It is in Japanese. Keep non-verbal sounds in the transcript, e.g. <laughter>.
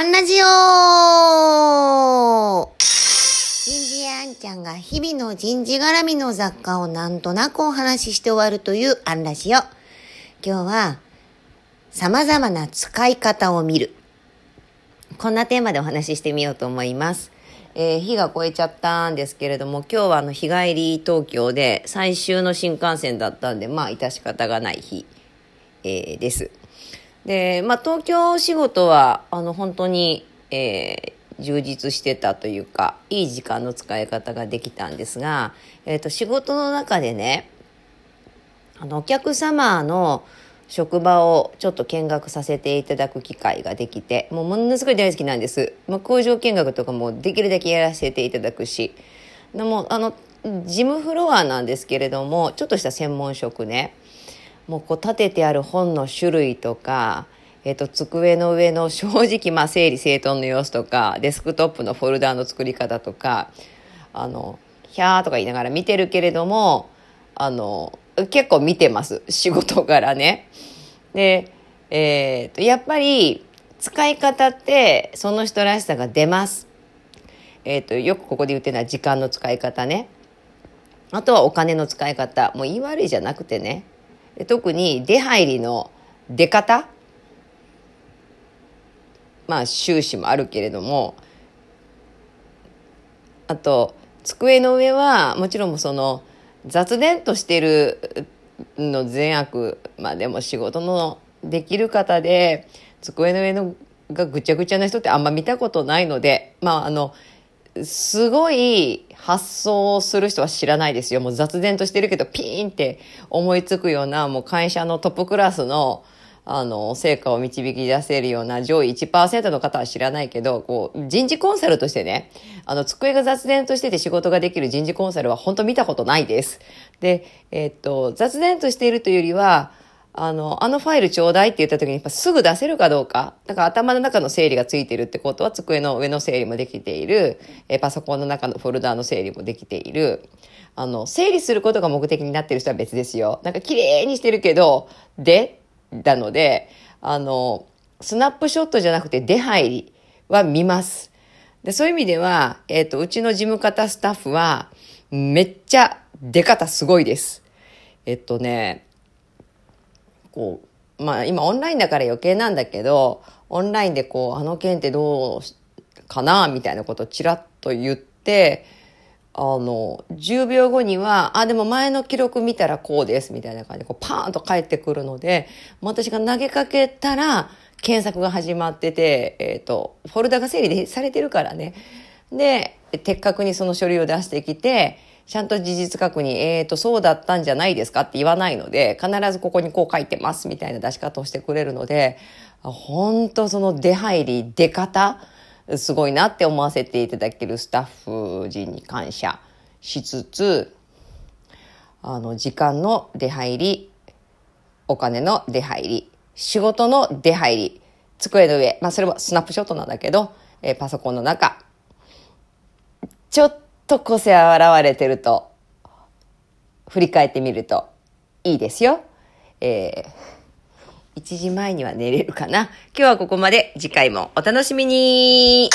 アンラジオ人事あんちゃんが日々の人事絡みの雑貨をなんとなくお話しして終わるというアンラジオ。今日は様々な使い方を見る。こんなテーマでお話ししてみようと思います。えー、日が超えちゃったんですけれども、今日はあの日帰り東京で最終の新幹線だったんで、まあ致し方がない日、えー、です。で、まあ、東京仕事は、あの、本当に、えー、充実してたというか、いい時間の使い方ができたんですが、えっ、ー、と、仕事の中でね、あの、お客様の職場をちょっと見学させていただく機会ができて、もうものすごい大好きなんです。まあ、工場見学とかもできるだけやらせていただくし、でも、あの、事務フロアなんですけれども、ちょっとした専門職ね、もうこう立ててある本の種類とか、えっ、と、机の上の <laughs> 正直、まあ、整理整頓の様子とか、デスクトップのフォルダーの作り方とか、あの、ひゃーとか言いながら見てるけれども、あの、結構見てます。仕事柄ね。で、えっ、と、やっぱり、使い方って、その人らしさが出ます。えっ、と、よくここで言ってるのは時間の使い方ね。あとはお金の使い方。もう言い悪いじゃなくてね。特に出入りの出方？まあ収支もあるけれどもあと机の上はもちろんその雑念としてるの善悪まあでも仕事のできる方で机の上のがぐちゃぐちゃな人ってあんま見たことないのでまああのすごい発想をする人は知らないですよ。もう雑然としてるけど、ピーンって思いつくような、もう会社のトップクラスの、あの、成果を導き出せるような上位1%の方は知らないけど、こう、人事コンサルとしてね、あの、机が雑然としてて仕事ができる人事コンサルは本当見たことないです。で、え、っと、雑然としているというよりは、あの、あのファイルちょうだいって言った時にやっぱすぐ出せるかどうか。だから頭の中の整理がついてるってことは机の上の整理もできている。えパソコンの中のフォルダーの整理もできている。あの、整理することが目的になってる人は別ですよ。なんか綺麗にしてるけど、で、なので、あの、スナップショットじゃなくて出入りは見ます。でそういう意味では、えっ、ー、と、うちの事務方スタッフは、めっちゃ出方すごいです。えっとね、こう、まあ今オンラインだから余計なんだけど、オンラインでこう、あの件ってどうかなみたいなことをちらっと言って、あの、10秒後には、あ、でも前の記録見たらこうです、みたいな感じで、こうパーンと返ってくるので、私が投げかけたら、検索が始まってて、えっ、ー、と、フォルダが整理されてるからね。で、的確にその書類を出してきて、ちゃんと事実確認、えっ、ー、と、そうだったんじゃないですかって言わないので、必ずここにこう書いてますみたいな出し方をしてくれるので、本当その出入り、出方、すごいなって思わせていただけるスタッフ陣に感謝しつつ、あの、時間の出入り、お金の出入り、仕事の出入り、机の上、まあそれもスナップショットなんだけど、えー、パソコンの中、ちょっとと個性現れてると、振り返ってみるといいですよ。えー、1時前には寝れるかな。今日はここまで。次回もお楽しみに